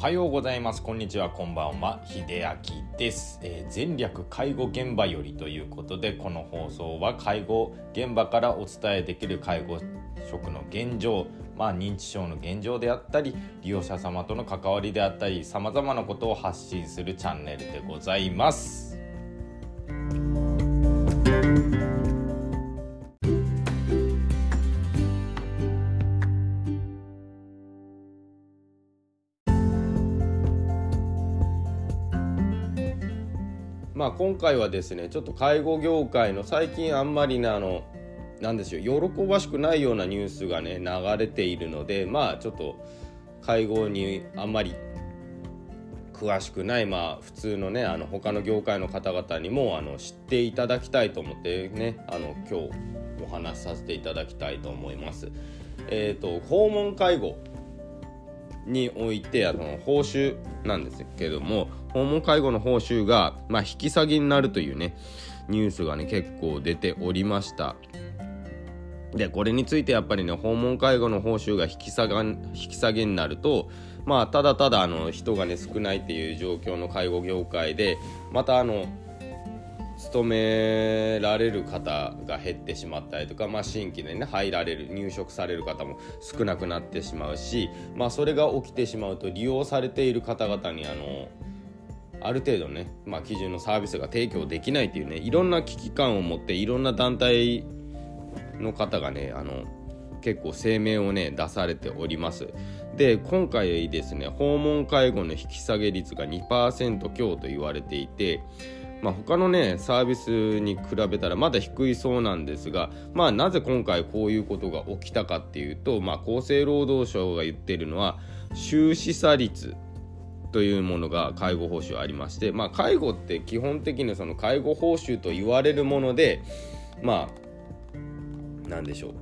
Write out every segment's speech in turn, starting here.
おはようございます。こんにちは。こんばんは。秀明です、えー、前略介護現場よりということで、この放送は介護現場からお伝えできる介護職の現状、まあ、認知症の現状であったり、利用者様との関わりであったり、様々なことを発信するチャンネルでございます。まあ、今回はですねちょっと介護業界の最近あんまりなあのなんでしょう喜ばしくないようなニュースがね流れているのでまあちょっと介護にあんまり詳しくないまあ普通のねあの他の業界の方々にもあの知っていただきたいと思ってねあの今日お話しさせていただきたいと思います。えっ、ー、と訪問介護においてあの報酬なんですけども訪問介護の報酬が、まあ、引き下げになるというねニュースがね結構出ておりました。でこれについてやっぱりね訪問介護の報酬が引き下が引き下げになるとまあただただあの人がね少ないっていう状況の介護業界でまたあの勤められる方が減ってしまったりとか、まあ、新規でね入られる入職される方も少なくなってしまうし、まあ、それが起きてしまうと利用されている方々にあのある程度ね、まあ、基準のサービスが提供できないっていうねいろんな危機感を持っていろんな団体の方がねあの結構声明をね出されております。で今回ですね訪問介護の引き下げ率が2%強と言われていてまあ、他のねサービスに比べたらまだ低いそうなんですが、まあ、なぜ今回こういうことが起きたかっていうと、まあ、厚生労働省が言ってるのは収支差率というものが介護報酬ありまして、まあ、介護って基本的にその介護報酬と言われるものでまあなんでしょう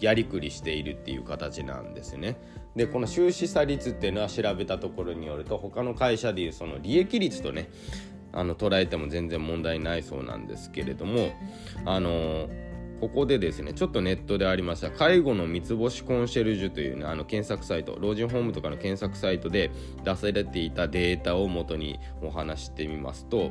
やりくりしているっていう形なんですね。でこの収支差率っていうのは調べたところによると他の会社でいうその利益率とねあの捉えても全然問題ないそうなんですけれどもあのここでですねちょっとネットでありました介護の三つ星コンシェルジュという、ね、あの検索サイト老人ホームとかの検索サイトで出されていたデータをもとにお話してみますと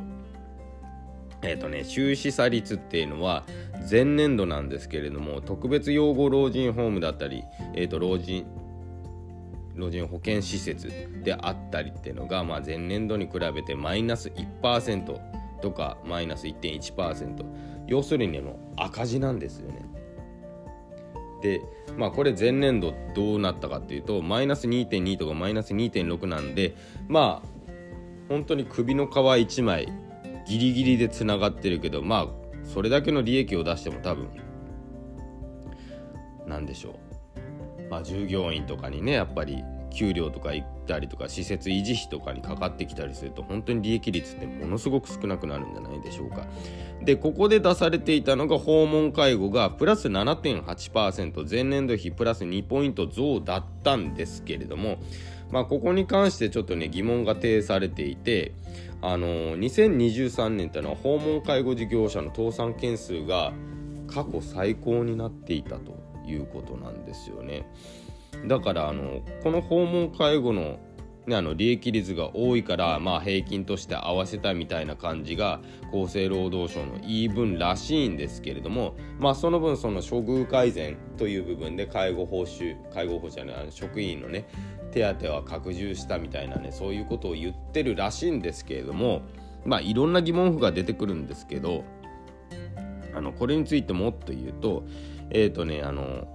えっ、ー、とね、収支差率っていうのは前年度なんですけれども特別養護老人ホームだったり、えーと老人老人保健施設であったりっていうのが、まあ、前年度に比べてマイナス1%とかマイナス1.1%要するにの赤字なんですよね。でまあこれ前年度どうなったかっていうとマイナス2.2とかマイナス2.6なんでまあ本当に首の皮1枚ギリギリでつながってるけどまあそれだけの利益を出しても多分何でしょうまあ、従業員とかにねやっぱり給料とか行ったりとか施設維持費とかにかかってきたりすると本当に利益率ってものすごく少なくなるんじゃないでしょうかでここで出されていたのが訪問介護がプラス7.8%前年度比プラス2ポイント増だったんですけれどもまあここに関してちょっとね疑問が呈されていてあのー、2023年ってのは訪問介護事業者の倒産件数が過去最高になっていたということなんですよね。だからあのこの訪問介護の,、ね、あの利益率が多いから、まあ、平均として合わせたみたいな感じが厚生労働省の言い分らしいんですけれども、まあ、その分その処遇改善という部分で介護報酬介護報酬じゃない職員のね手当は拡充したみたいなねそういうことを言ってるらしいんですけれどもまあいろんな疑問符が出てくるんですけどあのこれについてもっと言うとえっ、ー、とねあの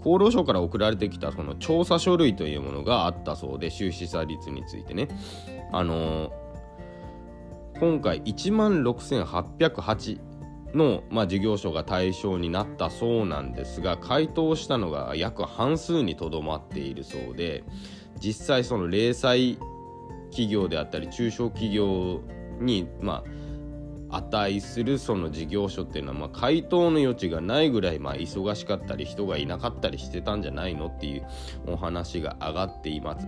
厚労省から送られてきたその調査書類というものがあったそうで収支差率についてね。あの今回1万6808の、まあ、事業所が対象になったそうなんですが回答したのが約半数にとどまっているそうで実際その零細企業であったり中小企業にまあ値するその事業所っていうのは、まあ、回答の余地がないぐらい、まあ、忙しかったり人がいなかったりしてたんじゃないのっていうお話が上がっています。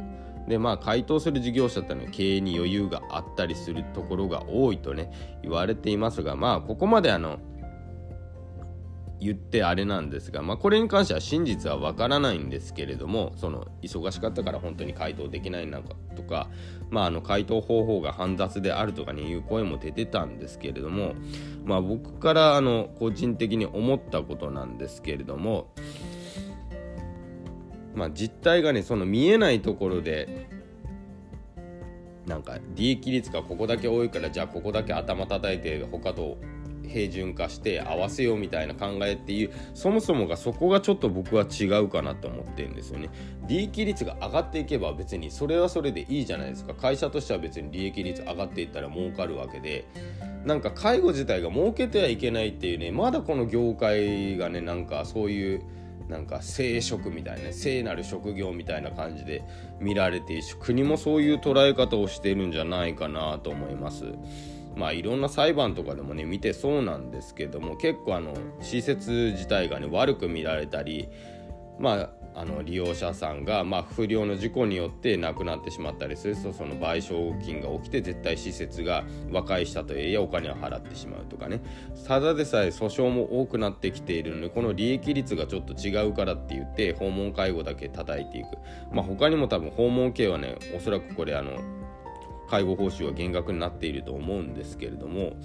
でまあ回答する事業者ってのは経営に余裕があったりするところが多いとね言われていますがまあここまであの言ってあれなんですが、まあ、これに関しては真実はわからないんですけれどもその忙しかったから本当に回答できないのかとか、まあ、あの回答方法が煩雑であるとかにいう声も出てたんですけれども、まあ、僕からあの個人的に思ったことなんですけれども、まあ、実態がねその見えないところでなんか利益率がここだけ多いからじゃあここだけ頭叩いて他と平準化して合わせようみたいな考えっていうそもそもがそこがちょっと僕は違うかなと思ってるんですよね。利益率が上がっていけば別にそれはそれでいいじゃないですか。会社としては別に利益率上がっていったら儲かるわけで。なんか介護自体が儲けてはいけないっていうねまだこの業界がねなんかそういうなんか聖職みたいな聖なる職業みたいな感じで見られているし国もそういう捉え方をしてるんじゃないかなと思います。まあいろんな裁判とかでもね見てそうなんですけども結構あの施設自体がね悪く見られたりまああの利用者さんが、まあ、不良の事故によって亡くなってしまったりする。とその賠償金が起きて絶対施設が和解したといえお金を払ってしまうとかね。ただでさえ訴訟も多くなってきているのでこの利益率がちょっと違うからって言って訪問介護だけ叩いていく。まあ他にも多分訪問系はねおそらくこれあの介護報酬は減額になっていると思うんですけれども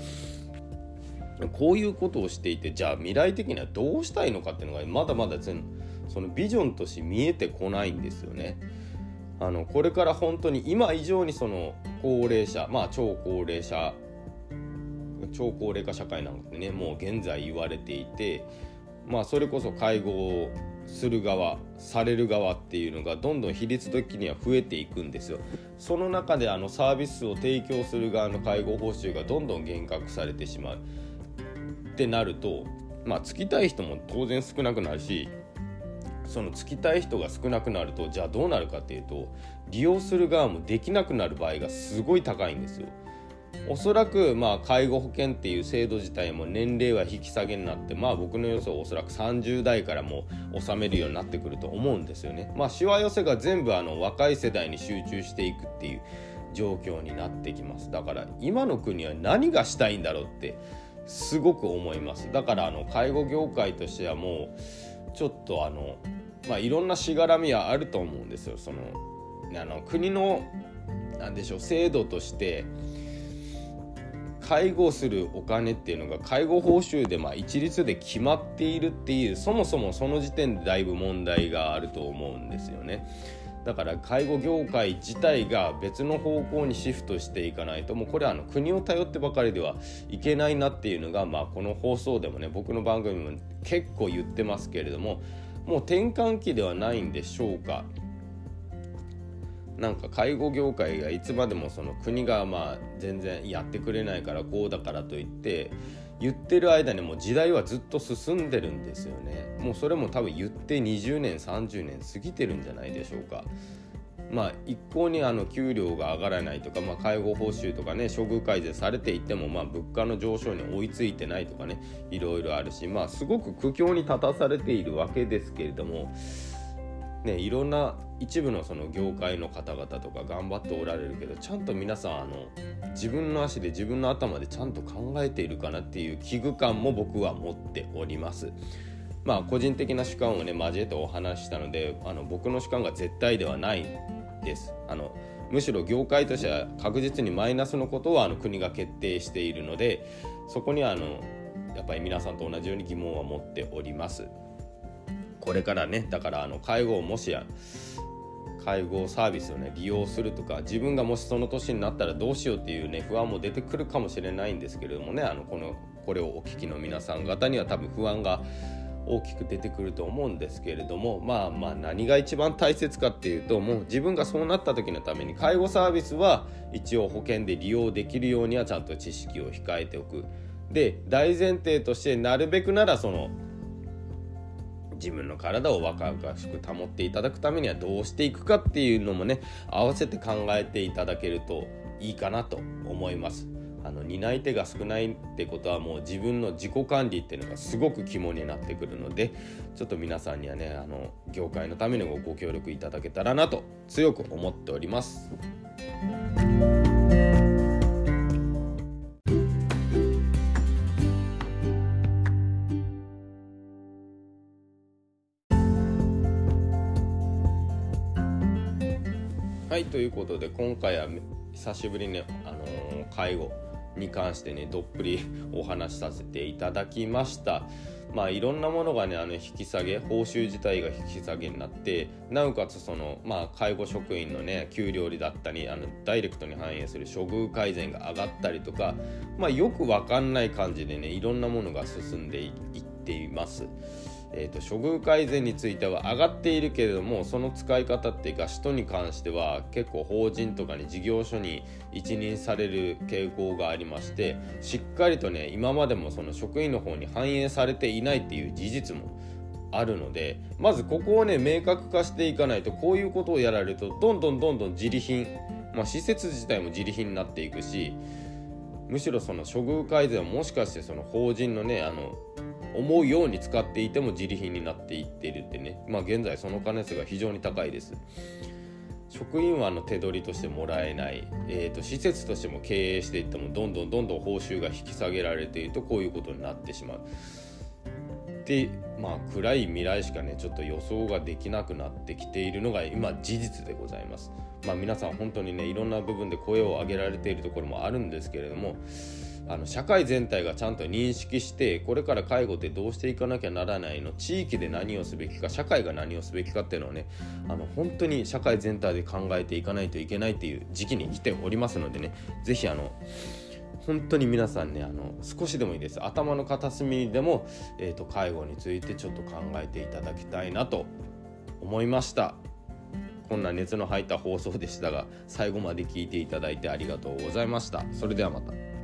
こういうことをしていてじゃあ未来的にはどうしたいのかっていうのがまだまだ全そのビジョンとして見えてこないんですよね。あのこれから本当に今以上にその高齢者まあ超高齢者超高齢化社会なんてねもう現在言われていてまあそれこそ介護をする側される側っていうのがどんどん比率的には増えていくんですよその中であのサービスを提供する側の介護報酬がどんどん減額されてしまうってなるとまあつきたい人も当然少なくなるしそのつきたい人が少なくなるとじゃあどうなるかっていうと利用する側もできなくなる場合がすごい高いんですよ。おそらくまあ介護保険っていう制度自体も年齢は引き下げになってまあ僕の予想おそらく30代からも納めるようになってくると思うんですよね。まあしわ寄せが全部あの若い世代に集中していくっていう状況になってきます。だから今の国は何がしたいんだろうってすごく思います。だからあの介護業界としてはもうちょっとあのまあいろんなしがらみはあると思うんですよ。そのあの国のなでしょう制度として介護するお金っていうのが介護報酬でまあ一律で決まっているっていうそもそもその時点でだいぶ問題があると思うんですよね。だから介護業界自体が別の方向にシフトしていかないともうこれはあの国を頼ってばかりではいけないなっていうのが、まあ、この放送でもね僕の番組も結構言ってますけれどももう転換期ではないんでしょうかなんか介護業界がいつまでもその国がまあ全然やってくれないからこうだからといって言ってる間にもう時代はずっと進んでるんですよね。もうそれも多分言って20年30年過ぎてるんじゃないでしょうか。まあ一向にあの給料が上がらないとか、まあ、介護報酬とかね処遇改善されていても、まあ、物価の上昇に追いついてないとかねいろいろあるしまあすごく苦境に立たされているわけですけれどもね、いろんな一部のその業界の方々とか頑張っておられるけどちゃんと皆さんあの自分の足で自分の頭でちゃんと考えているかなっていう危惧感も僕は持っております。まあ個人的な主観をね交えてお話したのであの僕の主観が絶対ではないです。あのむしろ業界としては確実にマイナスのことをあの国が決定しているのでそこにはあのやっぱり皆さんと同じように疑問は持っております。これからねだからあの介護をもしや介護サービスをね利用するとか自分がもしその年になったらどうしようっていうね不安も出てくるかもしれないんですけれどもねあのこのこれをお聞きの皆さん方には多分不安が大きく出てくると思うんですけれどもまあまあ何が一番大切かっていうともう自分がそうなった時のために介護サービスは一応保険で利用できるようにはちゃんと知識を控えておく。で大前提としてなるべくならその自分の体を若々しく保っていただくためにはどうしていくかっていうのもね合わせて考えていただけるといいかなと思います。あの担い手が少ないってことはもう自分の自己管理っていうのがすごく肝になってくるのでちょっと皆さんにはねあの業界のためにもご協力いただけたらなと強く思っております。ということで今回は久しぶりに、ね、あのー、介護に関してねどっぷりお話しさせていただきましたまあいろんなものがねあの引き下げ報酬自体が引き下げになってなおかつそのまあ介護職員のね給料だったりあのダイレクトに反映する処遇改善が上がったりとかまあよくわかんない感じでねいろんなものが進んでいっています。えーと、処遇改善については上がっているけれどもその使い方っていうか使途に関しては結構法人とかに事業所に一任される傾向がありましてしっかりとね今までもその職員の方に反映されていないっていう事実もあるのでまずここをね明確化していかないとこういうことをやられるとどんどんどんどん自利品、まあ、施設自体も自利品になっていくしむしろその処遇改善はもしかしてその法人のねあの思うように使っていても自利品になっていってるってね。まあ現在その可能性が非常に高いです。職員はあの手取りとしてもらえない、えーと、施設としても経営していってもどんどんどんどん報酬が引き下げられているとこういうことになってしまう。でまあ暗い未来しかねちょっと予想ができなくなってきているのが今事実でございます。まあ皆さん本当にねいろんな部分で声を上げられているところもあるんですけれどもあの社会全体がちゃんと認識してこれから介護ってどうしていかなきゃならないの地域で何をすべきか社会が何をすべきかっていうのをねあの本当に社会全体で考えていかないといけないっていう時期に来ておりますのでね是非あの本当に皆さんねあの少しでもいいです。頭の片隅にでも、えーと、介護についてちょっと考えていただきたいなと思いました。こんな熱の入った放送でしたが最後まで聞いていただいてありがとうございました。それではまた。